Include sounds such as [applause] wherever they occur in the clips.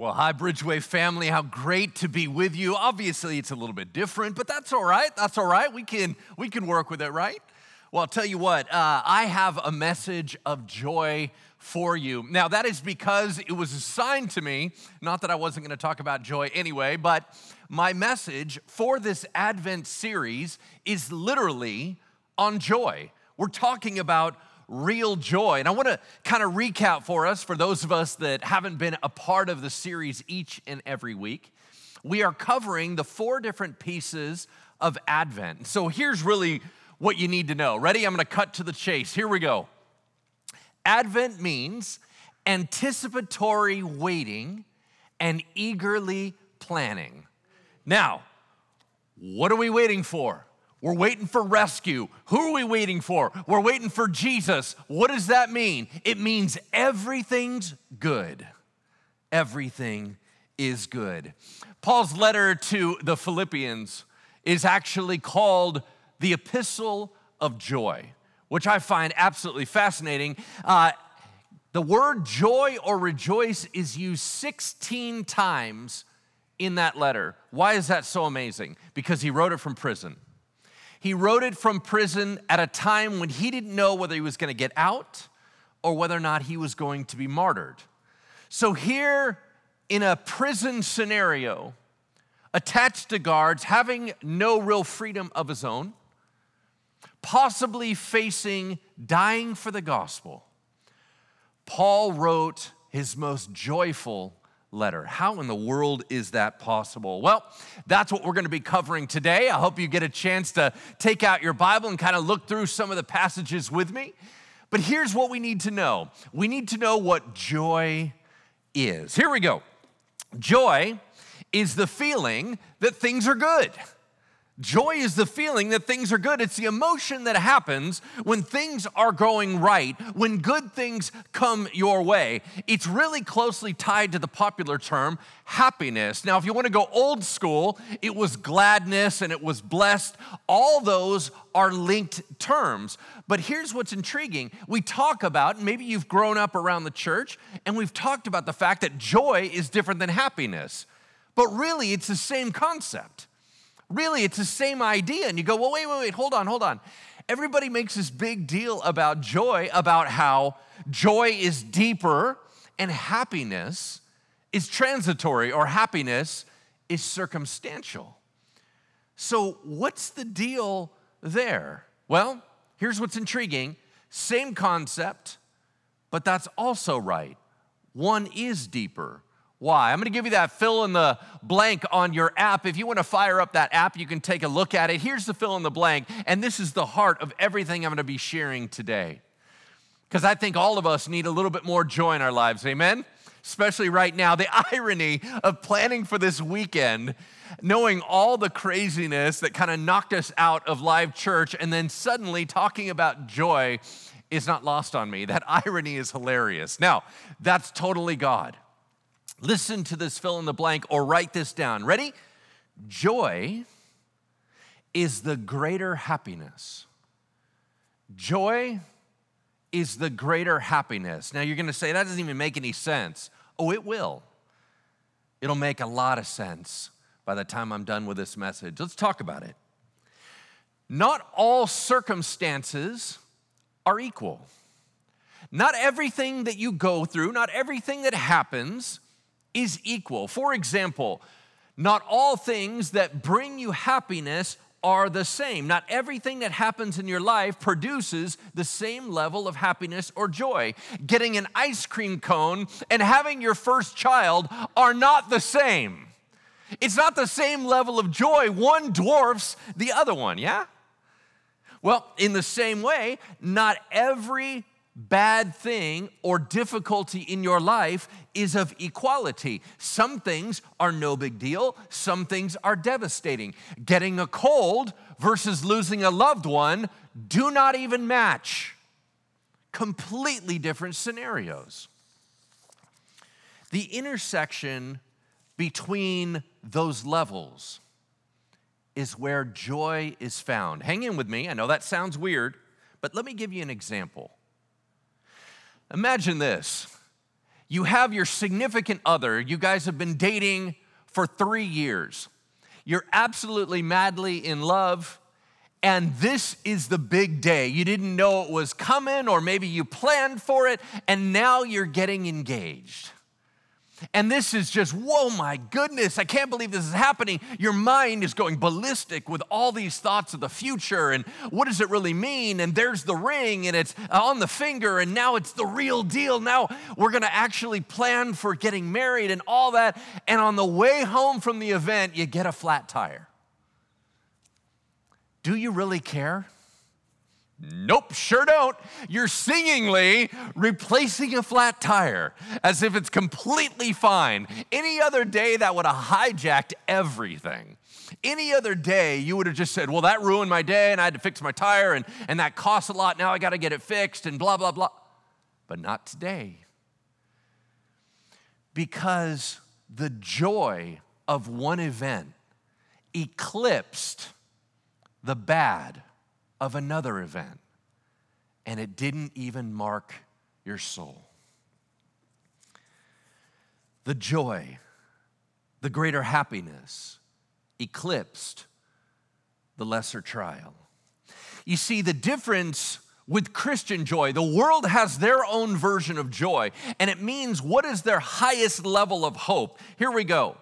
Well, hi, Bridgeway family. How great to be with you. Obviously, it's a little bit different, but that's all right. That's all right. We can, we can work with it, right? Well, I'll tell you what, uh, I have a message of joy for you. Now, that is because it was assigned to me, not that I wasn't going to talk about joy anyway, but my message for this Advent series is literally on joy. We're talking about real joy. And I want to kind of recap for us, for those of us that haven't been a part of the series each and every week. We are covering the four different pieces of Advent. So here's really what you need to know. Ready? I'm going to cut to the chase. Here we go. Advent means anticipatory waiting and eagerly planning. Now, what are we waiting for? We're waiting for rescue. Who are we waiting for? We're waiting for Jesus. What does that mean? It means everything's good. Everything is good. Paul's letter to the Philippians is actually called the Epistle of Joy, which I find absolutely fascinating. Uh, the word joy or rejoice is used 16 times in that letter. Why is that so amazing? Because he wrote it from prison. He wrote it from prison at a time when he didn't know whether he was going to get out or whether or not he was going to be martyred. So, here in a prison scenario, attached to guards, having no real freedom of his own, possibly facing dying for the gospel, Paul wrote his most joyful letter. How in the world is that possible? Well, that's what we're going to be covering today. I hope you get a chance to take out your Bible and kind of look through some of the passages with me. But here's what we need to know we need to know what joy is. Here we go. Joy is the feeling that things are good. Joy is the feeling that things are good. It's the emotion that happens when things are going right, when good things come your way. It's really closely tied to the popular term happiness. Now, if you want to go old school, it was gladness and it was blessed. All those are linked terms. But here's what's intriguing we talk about, maybe you've grown up around the church, and we've talked about the fact that joy is different than happiness. But really, it's the same concept. Really, it's the same idea. And you go, well, wait, wait, wait, hold on, hold on. Everybody makes this big deal about joy, about how joy is deeper and happiness is transitory or happiness is circumstantial. So, what's the deal there? Well, here's what's intriguing same concept, but that's also right. One is deeper, why. I'm going to give you that fill in the blank on your app. If you want to fire up that app, you can take a look at it. Here's the fill in the blank, and this is the heart of everything I'm going to be sharing today. Because I think all of us need a little bit more joy in our lives, amen? Especially right now. The [laughs] irony of planning for this weekend, knowing all the craziness that kind of knocked us out of live church, and then suddenly talking about joy is not lost on me. That [laughs] irony is hilarious. Now, that's totally God. Listen to this fill in the blank or write this down. Ready? Joy is the greater happiness. Joy is the greater happiness. Now you're going to say that doesn't even make any sense. Oh, it will. It'll make a lot of sense by the time I'm done with this message. Let's talk about it. Not all circumstances are equal. Not everything that you go through, not everything that happens is equal. For example, not all things that bring you happiness are the same. Not everything that happens in your life produces the same level of happiness or joy. Getting an ice cream cone and having your first child are not the same. It's not the same level of joy. One dwarfs the other one, yeah? Well, in the same way, not every bad thing or difficulty in your life is of equality. Some things are no big deal, some things are devastating. Getting a cold versus losing a loved one do not even match. Completely different scenarios. The intersection between those levels is where joy is found. Hang in with me. I know that sounds weird, but let me give you an example. Imagine this you have your significant other, you guys have been dating for three years. You're absolutely madly in love, and this is the big day. You didn't know it was coming, or maybe you planned for it, and now you're getting engaged. And this is just, whoa, my goodness, I can't believe this is happening. Your mind is going ballistic with all these thoughts of the future and what does it really mean? And there's the ring and it's on the finger and now it's the real deal. Now we're gonna actually plan for getting married and all that. And on the way home from the event, you get a flat tire. Do you really care? Nope, sure don't. You're singingly replacing a flat tire as if it's completely fine. Any other day, that would have hijacked everything. Any other day, you would have just said, Well, that ruined my day and I had to fix my tire and, and that costs a lot. Now I got to get it fixed and blah, blah, blah. But not today. Because the joy of one event eclipsed the bad of another event, and it didn't even mark your soul. The joy, the greater happiness eclipsed the lesser trial. You see, the difference with Christian joy, the world has their own version of joy, and it means what is their highest level of hope. Here we go.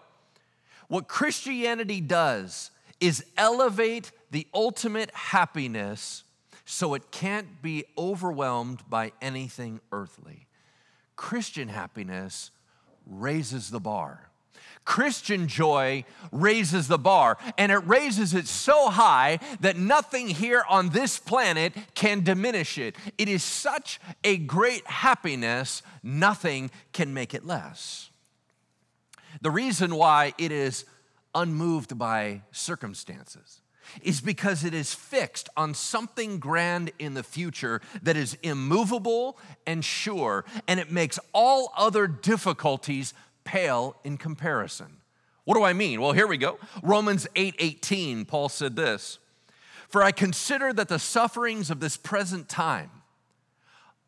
What Christianity does is elevate the ultimate happiness so it can't be overwhelmed by anything earthly. Christian happiness raises the bar. Christian joy raises the bar, and it raises it so high that nothing here on this planet can diminish it. It is such a great happiness, nothing can make it less. The reason why it is unmoved by circumstances is because it is fixed on something grand in the future that is immovable and sure, and it makes all other difficulties pale in comparison. What do I mean? Well, here we go. Romans 8 18, Paul said this For I consider that the sufferings of this present time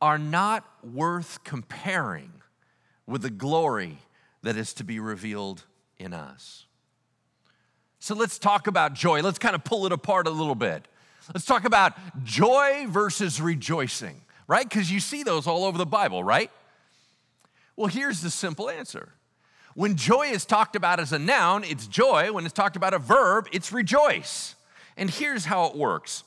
are not worth comparing with the glory that is to be revealed in us. So let's talk about joy. Let's kind of pull it apart a little bit. Let's talk about joy versus rejoicing, right? Because you see those all over the Bible, right? Well, here's the simple answer. When joy is talked about as a noun, it's joy. When it's talked about a verb, it's rejoice. And here's how it works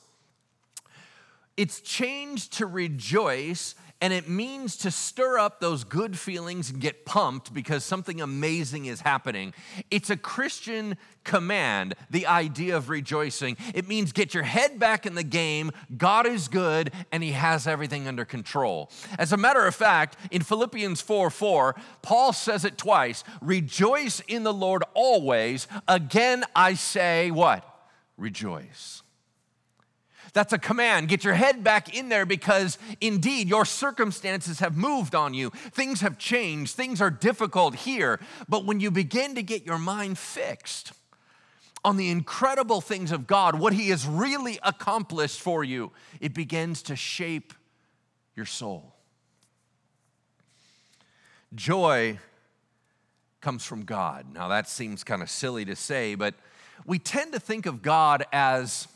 it's changed to rejoice and it means to stir up those good feelings and get pumped because something amazing is happening. It's a Christian command, the idea of rejoicing. It means get your head back in the game. God is good and he has everything under control. As a matter of fact, in Philippians 4 4, Paul says it twice rejoice in the Lord always. Again, I say, what? Rejoice. That's a command. Get your head back in there because indeed your circumstances have moved on you. Things have changed. Things are difficult here. But when you begin to get your mind fixed on the incredible things of God, what He has really accomplished for you, it begins to shape your soul. Joy comes from God. Now, that seems kind of silly to say, but we tend to think of God as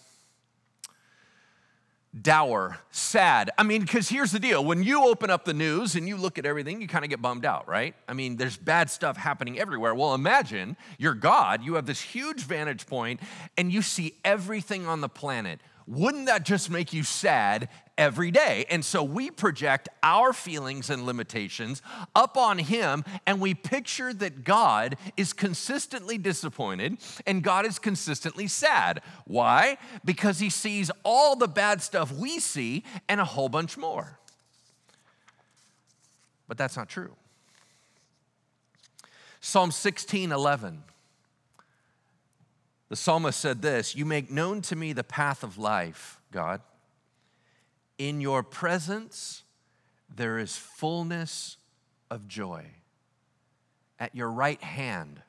dour, sad. I mean, because here's the deal when you open up the news and you look at everything, you kind of get bummed out, right? I mean, there's bad stuff happening everywhere. Well, imagine you're God, you have this huge vantage point, and you see everything on the planet wouldn't that just make you sad every day? And so we project our feelings and limitations up on Him, and we picture that God is consistently disappointed and God is consistently sad. Why? Because He sees all the bad stuff we see and a whole bunch more. But that's not true. Psalm 16 11 the psalmist said this You make known to me the path of life, God. In your presence, there is fullness of joy. At your right hand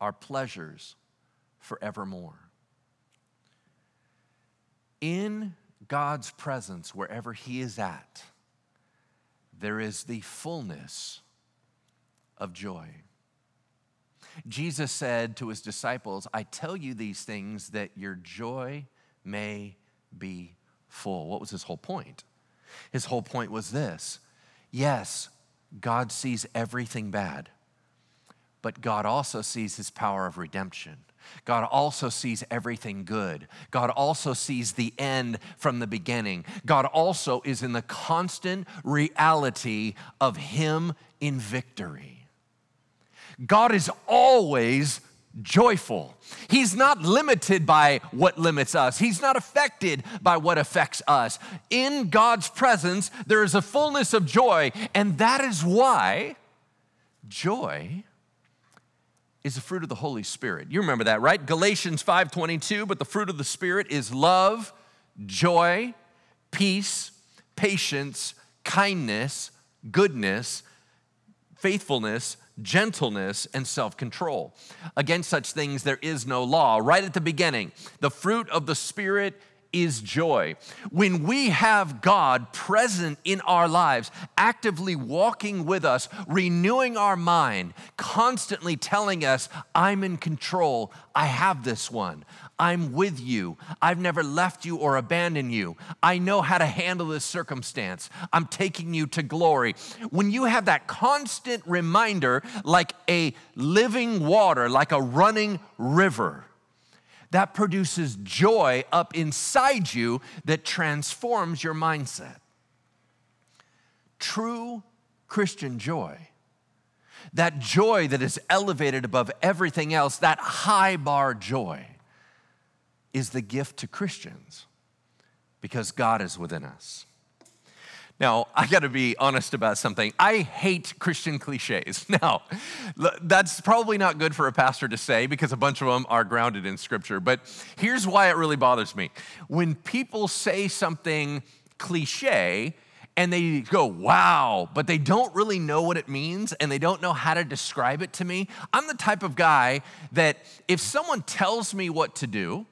are pleasures forevermore. In God's presence, wherever He is at, there is the fullness of joy. Jesus said to his disciples, I tell you these things that your joy may be full. What was his whole point? His whole point was this yes, God sees everything bad, but God also sees his power of redemption. God also sees everything good. God also sees the end from the beginning. God also is in the constant reality of Him in victory. God is always joyful. He's not limited by what limits us, He's not affected by what affects us. In God's presence, there is a fullness of joy, and that is why joy is the fruit of the Holy Spirit. You remember that, right? Galatians 5:22, but the fruit of the Spirit is love, joy, peace, patience, kindness, goodness, faithfulness, gentleness, and self control. Against such things there is no law. Right at the beginning, the fruit of the Spirit is joy. When we have God present in our lives, actively walking with us, renewing our mind, constantly telling us, I'm in control, I have this one. I'm with you. I've never left you or abandoned you. I know how to handle this circumstance. I'm taking you to glory. When you have that constant reminder, like a living water, like a running river, that produces joy up inside you that transforms your mindset. True Christian joy, that joy that is elevated above everything else, that high bar joy, is the gift to Christians because God is within us. Now, I gotta be honest about something. I hate Christian cliches. [laughs] Now, that's probably not good for a pastor to say because a bunch of them are grounded in scripture, but here's why it really bothers me. When people say something cliche, and they go, wow, but they don't really know what it means and they don't know how to describe it to me. I'm the type of guy that if someone tells me what to do,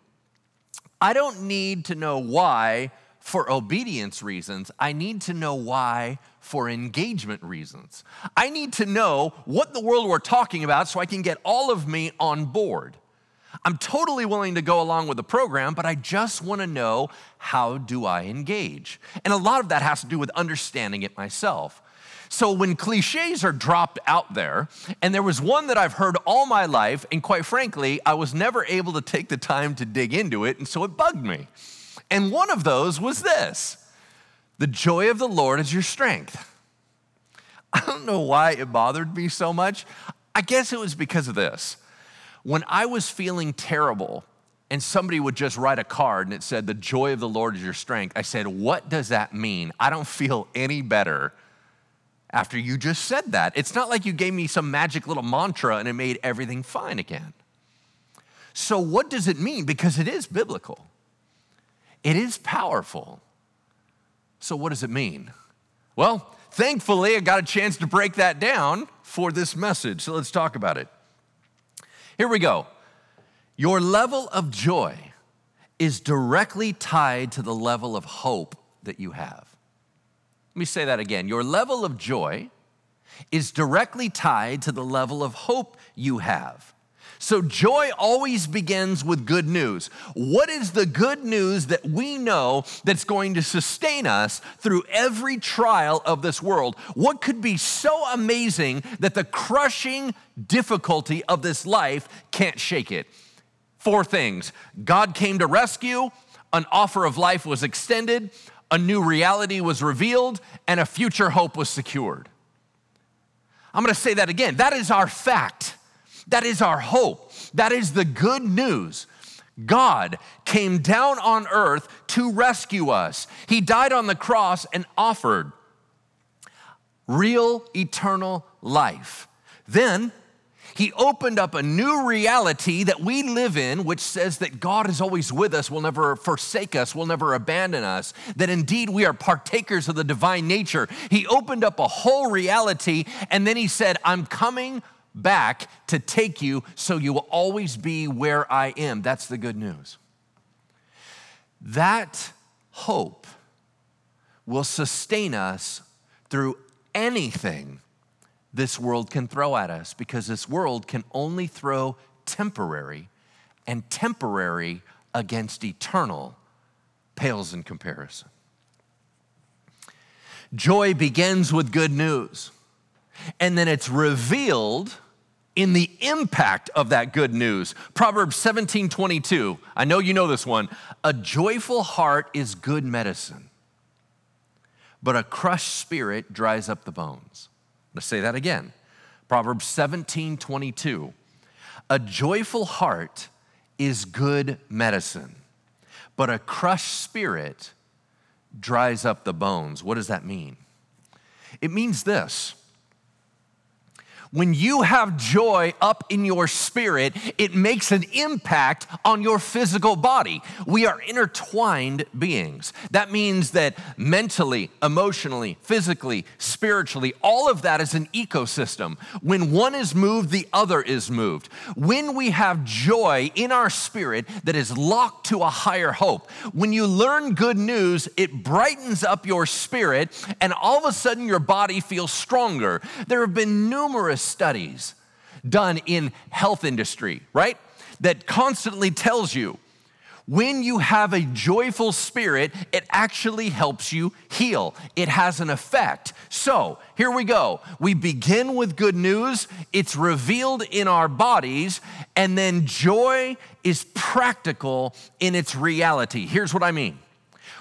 I don't need to know why for obedience reasons, I need to know why for engagement reasons. I need to know what the world we're talking about so I can get all of me on board. I'm totally willing to go along with the program, but I just want to know how do I engage? And a lot of that has to do with understanding it myself. So when cliches are dropped out there, and there was one that I've heard all my life, and quite frankly, I was never able to take the time to dig into it, and so it bugged me. And one of those was this the joy of the Lord is your strength. I don't know why it bothered me so much. I guess it was because of this. When I was feeling terrible, and somebody would just write a card and it said, The joy of the Lord is your strength. I said, What does that mean? I don't feel any better after you just said that. It's not like you gave me some magic little mantra and it made everything fine again. So, what does it mean? Because it is biblical. It is powerful. So, what does it mean? Well, thankfully, I got a chance to break that down for this message. So, let's talk about it. Here we go. Your level of joy is directly tied to the level of hope that you have. Let me say that again. Your level of joy is directly tied to the level of hope you have. So, joy always begins with good news. What is the good news that we know that's going to sustain us through every trial of this world? What could be so amazing that the crushing difficulty of this life can't shake it? Four things God came to rescue, an offer of life was extended, a new reality was revealed, and a future hope was secured. I'm gonna say that again. That is our fact. That is our hope. That is the good news. God came down on earth to rescue us. He died on the cross and offered real eternal life. Then he opened up a new reality that we live in, which says that God is always with us, will never forsake us, will never abandon us, that indeed we are partakers of the divine nature. He opened up a whole reality, and then he said, I'm coming back to take you so you will always be where I am. That's the good news. That hope will sustain us through anything this world can throw at us because this world can only throw temporary, and temporary against eternal pales in comparison. Joy begins with good news, and then it's revealed in the impact of that good news. Proverbs 17 22, I know you know this one. A joyful heart is good medicine, but a crushed spirit dries up the bones. Let's say that again. Proverbs 17 22. A joyful heart is good medicine, but a crushed spirit dries up the bones. What does that mean? It means this when you have joy up in your spirit, it makes an impact on your physical body. We are intertwined beings. That means that mentally, emotionally, physically, spiritually, all of that is an ecosystem. When one is moved, the other is moved. When we have joy in our spirit that is locked to a higher hope, when you learn good news, it brightens up your spirit, and all of a sudden your body feels stronger. There have been numerous studies done in health industry, right? That constantly tells you when you have a joyful spirit, it actually helps you heal. It has an effect. So, here we go. We begin with good news, it's revealed in our bodies, and then joy is practical in its reality. Here's what I mean.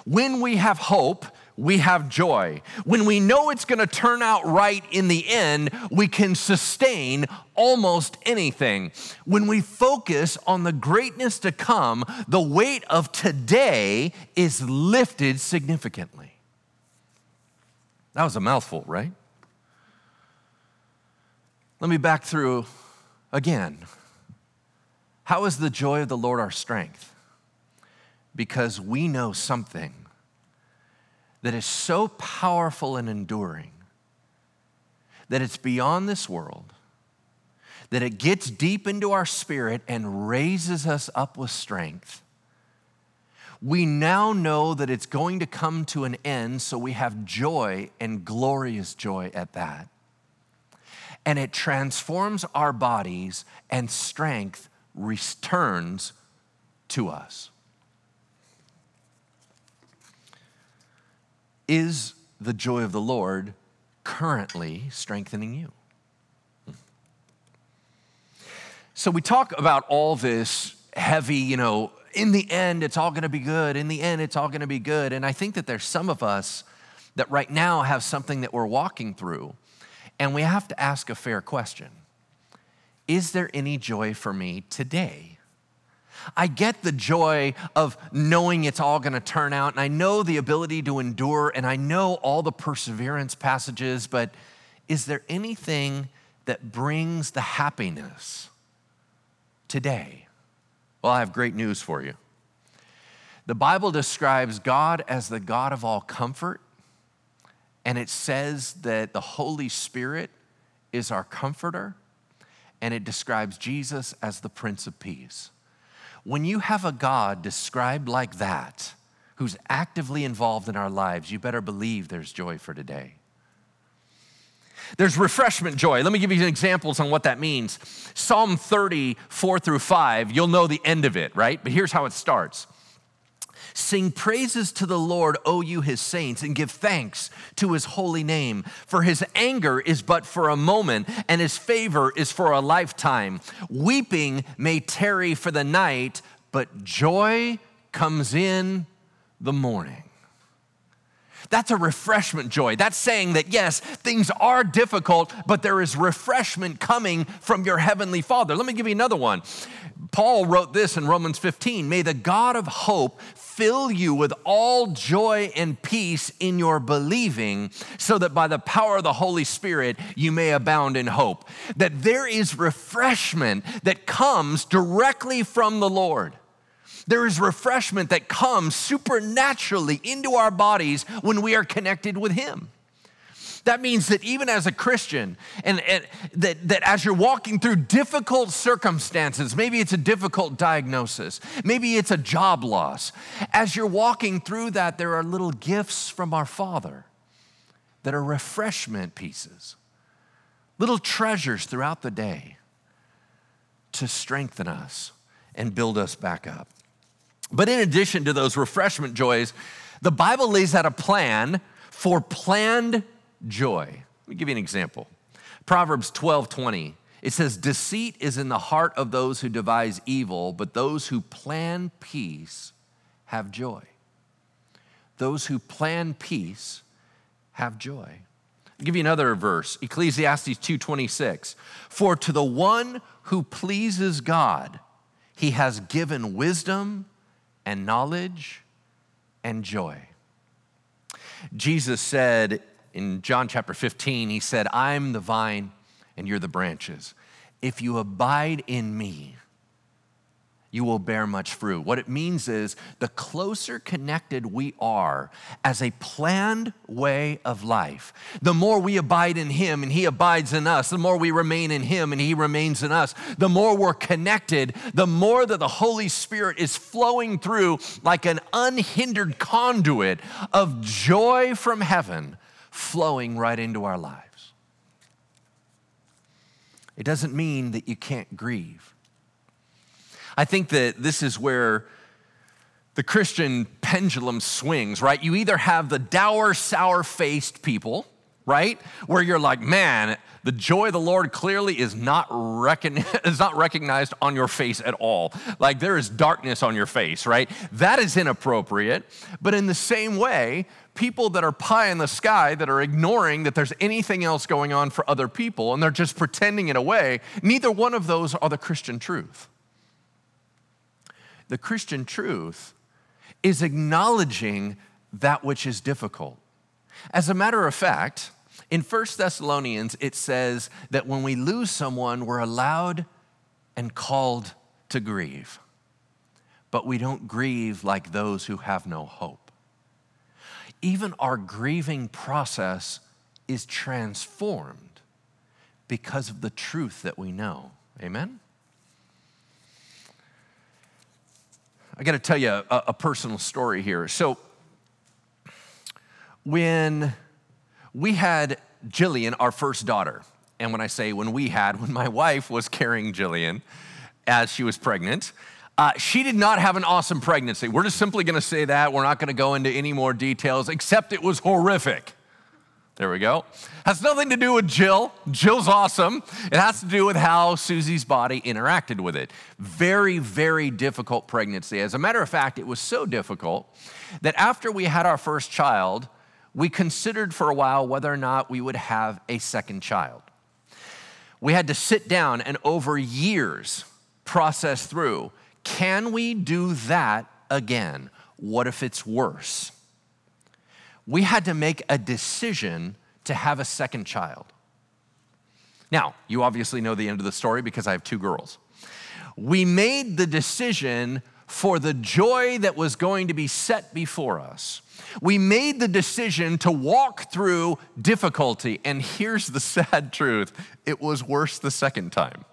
When we have hope, we have joy. When we know it's going to turn out right in the end, we can sustain almost anything. When we focus on the greatness to come, the weight of today is lifted significantly. That was a mouthful, right? Let me back through again. How is the joy of the Lord our strength? Because we know something that is so powerful and enduring that it's beyond this world, that it gets deep into our spirit and raises us up with strength. We now know that it's going to come to an end, so we have joy and glorious joy at that. And it transforms our bodies, and strength returns to us. Is the joy of the Lord currently strengthening you? So we talk about all this heavy, you know, in the end, it's all gonna be good. In the end, it's all gonna be good. And I think that there's some of us that right now have something that we're walking through, and we have to ask a fair question Is there any joy for me today? I get the joy of knowing it's all going to turn out, and I know the ability to endure, and I know all the perseverance passages, but is there anything that brings the happiness today? Well, I have great news for you. The Bible describes God as the God of all comfort, and it says that the Holy Spirit is our comforter, and it describes Jesus as the Prince of Peace. When you have a God described like that, who's actively involved in our lives, you better believe there's joy for today. There's refreshment joy. Let me give you examples on what that means. Psalm 30, 4 through 5, you'll know the end of it, right? But here's how it starts Sing praises to the Lord, O you his saints, and give thanks to his holy name. For his anger is but for a moment, and his favor is for a lifetime. Weeping may tarry for the night, but joy comes in the morning. That's a refreshment joy. That's saying that yes, things are difficult, but there is refreshment coming from your heavenly Father. Let me give you another one. Paul wrote this in Romans 15 May the God of hope fill you with all joy and peace in your believing, so that by the power of the Holy Spirit you may abound in hope. That there is refreshment that comes directly from the Lord. There is refreshment that comes supernaturally into our bodies when we are connected with Him. That means that even as a Christian, and, and, that, that as you're walking through difficult circumstances, maybe it's a difficult diagnosis, maybe it's a job loss, as you're walking through that, there are little gifts from our Father that are refreshment pieces little treasures throughout the day to strengthen us and build us back up. But in addition to those refreshment joys, the Bible lays out a plan for planned joy. Let me give you an example. Proverbs 12 20. It says, Deceit is in the heart of those who devise evil, but those who plan peace have joy. Those who plan peace have joy. I'll give you another verse, Ecclesiastes 2:26. For to the one who pleases God, he has given wisdom and knowledge and joy. Jesus said in John chapter 15, he said, I'm the vine and you're the branches. If you abide in me, you will bear much fruit. What it means is the closer connected we are as a planned way of life, the more we abide in Him and He abides in us, the more we remain in Him and He remains in us, the more we're connected, the more that the Holy Spirit is flowing through like an unhindered conduit of joy from heaven flowing right into our lives. It doesn't mean that you can't grieve. I think that this is where the Christian pendulum swings, right? You either have the dour, sour faced people, right? Where you're like, man, the joy of the Lord clearly is not, recon- [laughs] is not recognized on your face at all. Like there is darkness on your face, right? That is inappropriate. But in the same way, people that are pie in the sky that are ignoring that there's anything else going on for other people and they're just pretending it away, neither one of those are the Christian truth. The Christian truth is acknowledging that which is difficult. As a matter of fact, in 1 Thessalonians, it says that when we lose someone, we're allowed and called to grieve. But we don't grieve like those who have no hope. Even our grieving process is transformed because of the truth that we know. Amen? I got to tell you a, a, personal story here. So, when we had Jillian, our first daughter, and when I say when we had, [laughs] when my wife was carrying Jillian as she was pregnant, uh, she did not have an awesome pregnancy. We're just simply going to say that. We're not going to go into any more details, except it was horrific. There we go. Has nothing to do with Jill. Jill's awesome. It has to do with how Susie's body interacted with it. Very, very difficult pregnancy. As a matter of fact, it was so difficult that after we had our first child, we considered for a while whether or not we would have a second child. We had to sit down and over years process through can we do that again? What if it's worse? We had to make a decision to have a second child. Now, you obviously know the end of the story because I have two girls. We made the decision for the joy that was going to be set before us. We made the decision to walk through difficulty, and here's the [laughs] sad truth it was worse the second time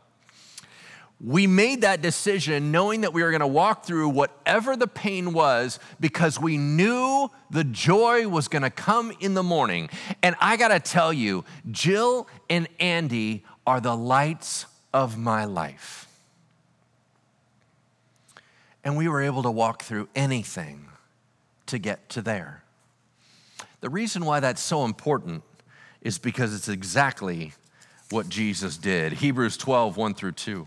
we made that decision knowing that we were going to walk through whatever the pain was because we knew the joy was going to come in the morning. And I got to tell you, Jill and Andy are the lights of my life. And we were able to walk through anything to get to there. The reason why that's so important is because it's exactly what Jesus did. Hebrews 12, 1 through 2.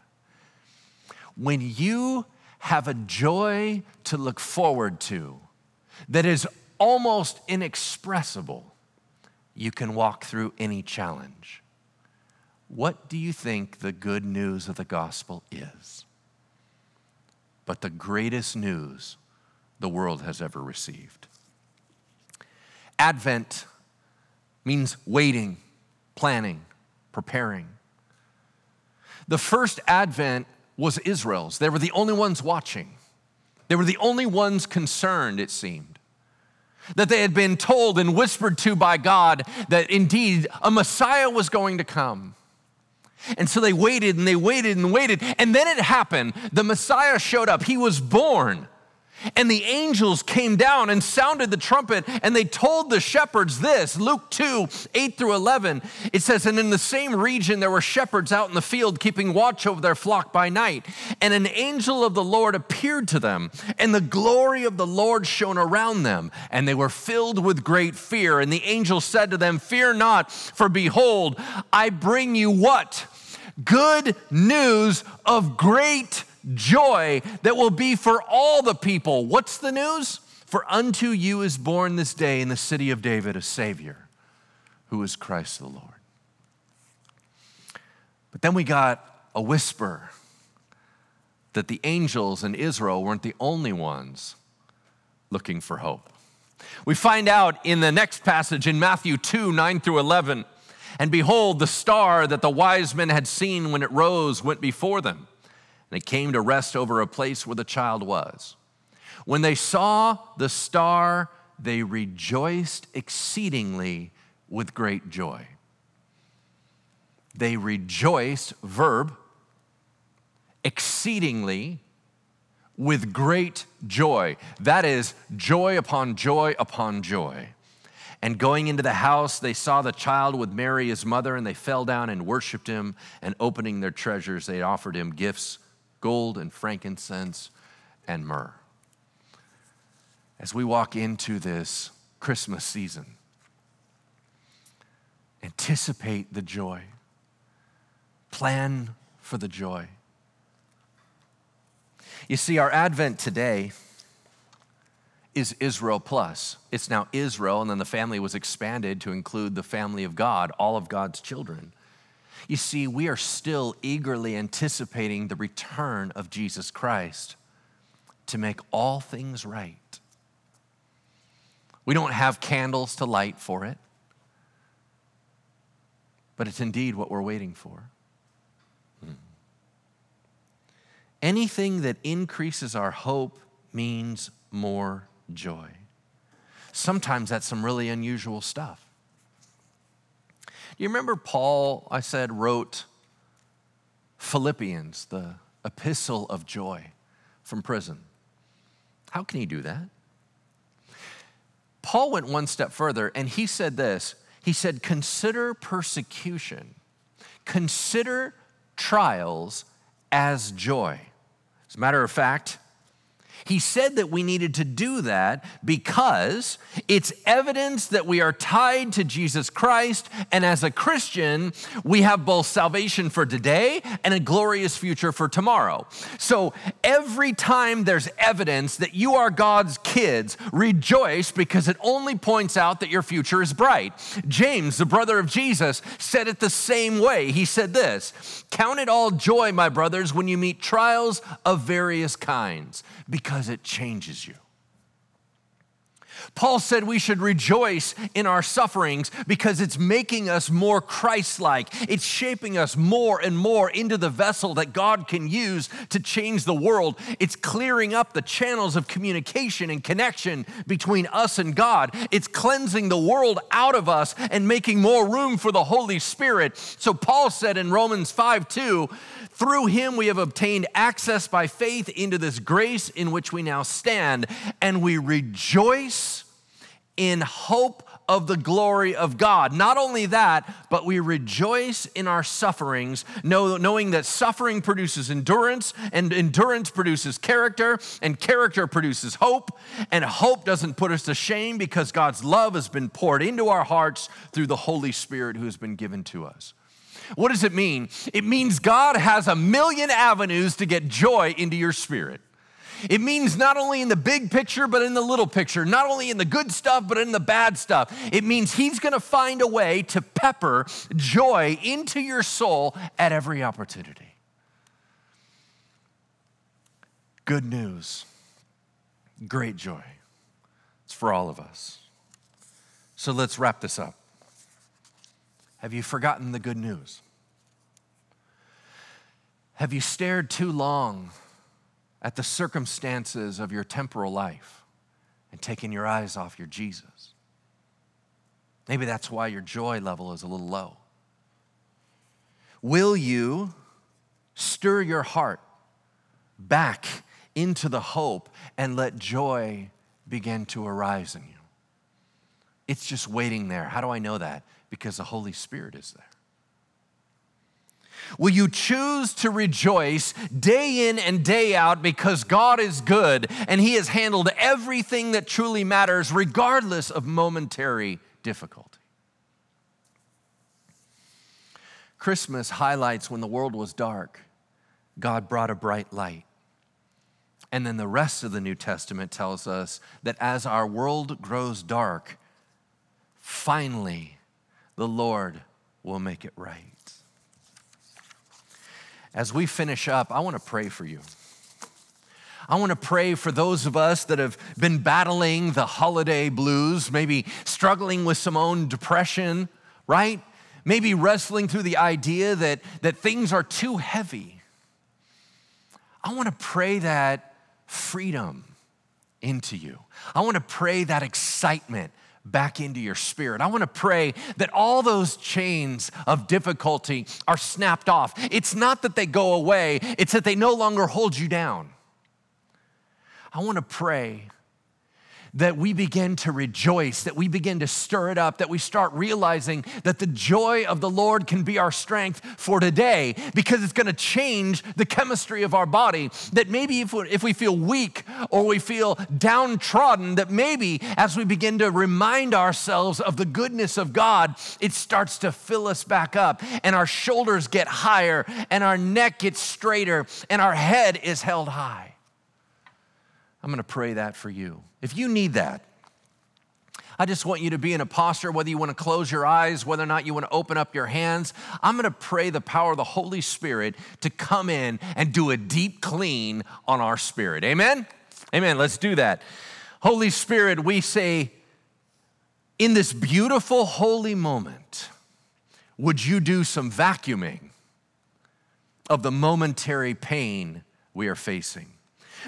when you have a joy to look forward to that is almost inexpressible, you can walk through any challenge. What do you think the good news of the gospel is? But the greatest news the world has ever received. Advent means waiting, planning, preparing. The first advent was Israel's. They were the only ones watching. They were the only ones concerned, it seemed. That they had been told and whispered to by God that indeed a Messiah was going to come. And so they waited and they waited and waited. And then it happened. The Messiah showed up. He was born. And the angels came down and sounded the trumpet, and they told the shepherds this Luke 2 8 through 11. It says, And in the same region there were shepherds out in the field keeping watch over their flock by night. And an angel of the Lord appeared to them, and the glory of the Lord shone around them, and they were filled with great fear. And the angel said to them, Fear not, for behold, I bring you what? Good news of great joy that will be for all the people. What's the news? For unto you is born this day in the city of David a Savior, who is Christ the Lord. But then we got a whisper that the angels in Israel weren't the only ones looking for hope. We find out in the next passage in Matthew 2 9 through 11. And behold, the star that the wise men had seen when it rose went before them and it came to rest over a place where the child was. When they saw the star, they rejoiced exceedingly with great joy. They rejoiced, verb, exceedingly with great joy. That is joy upon joy upon joy. And going into the house, they saw the child with Mary, his mother, and they fell down and worshiped him. And opening their treasures, they offered him gifts gold and frankincense and myrrh. As we walk into this Christmas season, anticipate the joy, plan for the joy. You see, our Advent today is Israel plus. It's now Israel, and then the family was expanded to include the family of God, all of God's children. You see, we are still eagerly anticipating the return of Jesus Christ to make all things right. We don't have candles to light for it, but it's indeed what we're waiting for. Hmm. Anything that increases our hope means more joy. Sometimes that's some really unusual stuff. You remember Paul, I said, wrote Philippians, the epistle of joy from prison. How can he do that? Paul went one step further and he said this He said, Consider persecution, consider trials as joy. As a matter of fact, he said that we needed to do that because it's evidence that we are tied to Jesus Christ. And as a Christian, we have both salvation for today and a glorious future for tomorrow. So every time there's evidence that you are God's kids, rejoice because it only points out that your future is bright. James, the brother of Jesus, said it the same way. He said this Count it all joy, my brothers, when you meet trials of various kinds because it changes you. Paul said we should rejoice in our sufferings because it's making us more Christ like. It's shaping us more and more into the vessel that God can use to change the world. It's clearing up the channels of communication and connection between us and God. It's cleansing the world out of us and making more room for the Holy Spirit. So Paul said in Romans 5 2, through him we have obtained access by faith into this grace in which we now stand, and we rejoice in hope of the glory of God. Not only that, but we rejoice in our sufferings, knowing that suffering produces endurance, and endurance produces character, and character produces hope. And hope doesn't put us to shame because God's love has been poured into our hearts through the Holy Spirit who has been given to us. What does it mean? It means God has a million avenues to get joy into your spirit. It means not only in the big picture, but in the little picture, not only in the good stuff, but in the bad stuff. It means He's gonna find a way to pepper joy into your soul at every opportunity. Good news, great joy. It's for all of us. So let's wrap this up. Have you forgotten the good news? Have you stared too long at the circumstances of your temporal life and taking your eyes off your Jesus? Maybe that's why your joy level is a little low. Will you stir your heart back into the hope and let joy begin to arise in you? It's just waiting there. How do I know that? Because the Holy Spirit is there. Will you choose to rejoice day in and day out because God is good and He has handled everything that truly matters, regardless of momentary difficulty? Christmas highlights when the world was dark, God brought a bright light. And then the rest of the New Testament tells us that as our world grows dark, finally the Lord will make it right. As we finish up, I want to pray for you. I want to pray for those of us that have been battling the holiday blues, maybe struggling with some own depression, right? maybe wrestling through the idea that, that things are too heavy. I want to pray that freedom into you. I want to pray that excitement back into your spirit. I want to pray that all those chains of difficulty are snapped off. It's not that they go away, it's that they no longer hold you down. I want to pray that we begin to rejoice, that we begin to stir it up, that we start realizing that the joy of the Lord can be our strength for today because it's to change the chemistry of our body. That maybe if we, if we feel weak or we feel downtrodden, that maybe as we begin to remind ourselves of the goodness of God, it starts to fill us back up and our shoulders get higher and our neck gets straighter and our head is held high. I'm going to pray that for you. If you need that, I just want you to be in a posture, whether you want to close your eyes, whether or not you want to open up your hands. I'm going to pray the power of the Holy Spirit to come in and do a deep clean on our spirit. Amen? Amen. Let's do that. Holy Spirit, we say, in this beautiful holy moment, would you do some vacuuming of the momentary pain we are facing?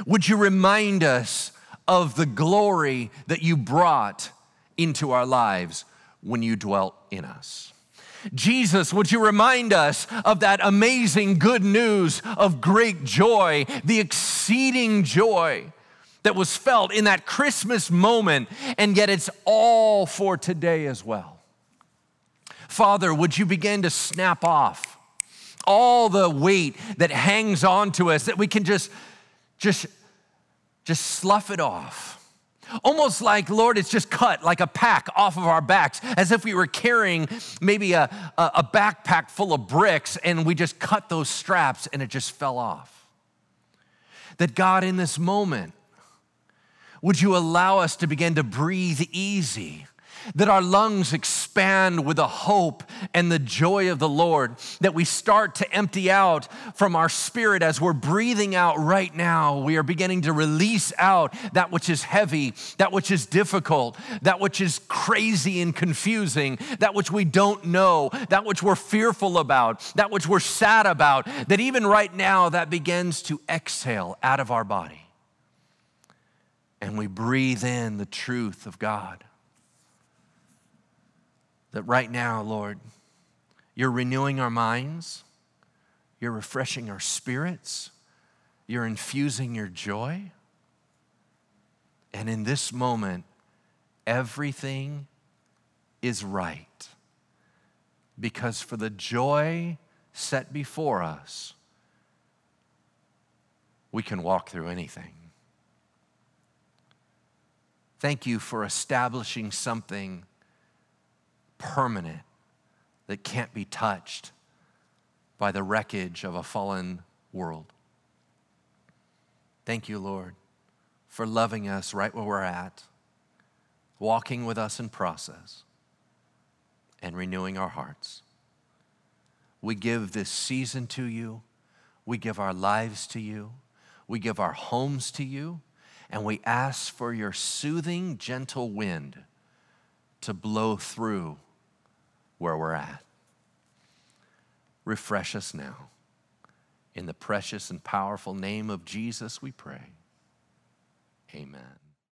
Would you remind us of the glory that you brought into our lives when you dwelt in us? Jesus, would you remind us of that amazing good news of great joy, the exceeding joy that was felt in that Christmas moment, and yet it's all for today as well? Father, would you begin to snap off all the weight that hangs on to us that we can just just, just slough it off. Almost like, Lord, it's just cut like a pack off of our backs, as if we were carrying maybe a, a, a backpack full of bricks and we just cut those straps and it just fell off. That God, in this moment, would you allow us to begin to breathe easy? That our lungs expand with the hope and the joy of the Lord, that we start to empty out from our spirit as we're breathing out right now. We are beginning to release out that which is heavy, that which is difficult, that which is crazy and confusing, that which we don't know, that which we're fearful about, that which we're sad about, that even right now that begins to exhale out of our body. And we breathe in the truth of God that right now, Lord, you're renewing our minds, you're refreshing our spirits, you're infusing your joy. And in this moment, everything is right. Because for the joy set before us, we can walk through anything. Thank you for establishing something permanent, that can't be touched by the wreckage of a fallen world. Thank you, Lord, for loving us right where we're at, walking with us in process, and renewing our hearts. We give this season to you. We give our lives to you. We give our homes to you. And we ask for your soothing, gentle wind to blow through where we're at. Refresh us now. In the precious and powerful name of Jesus, we pray. Amen.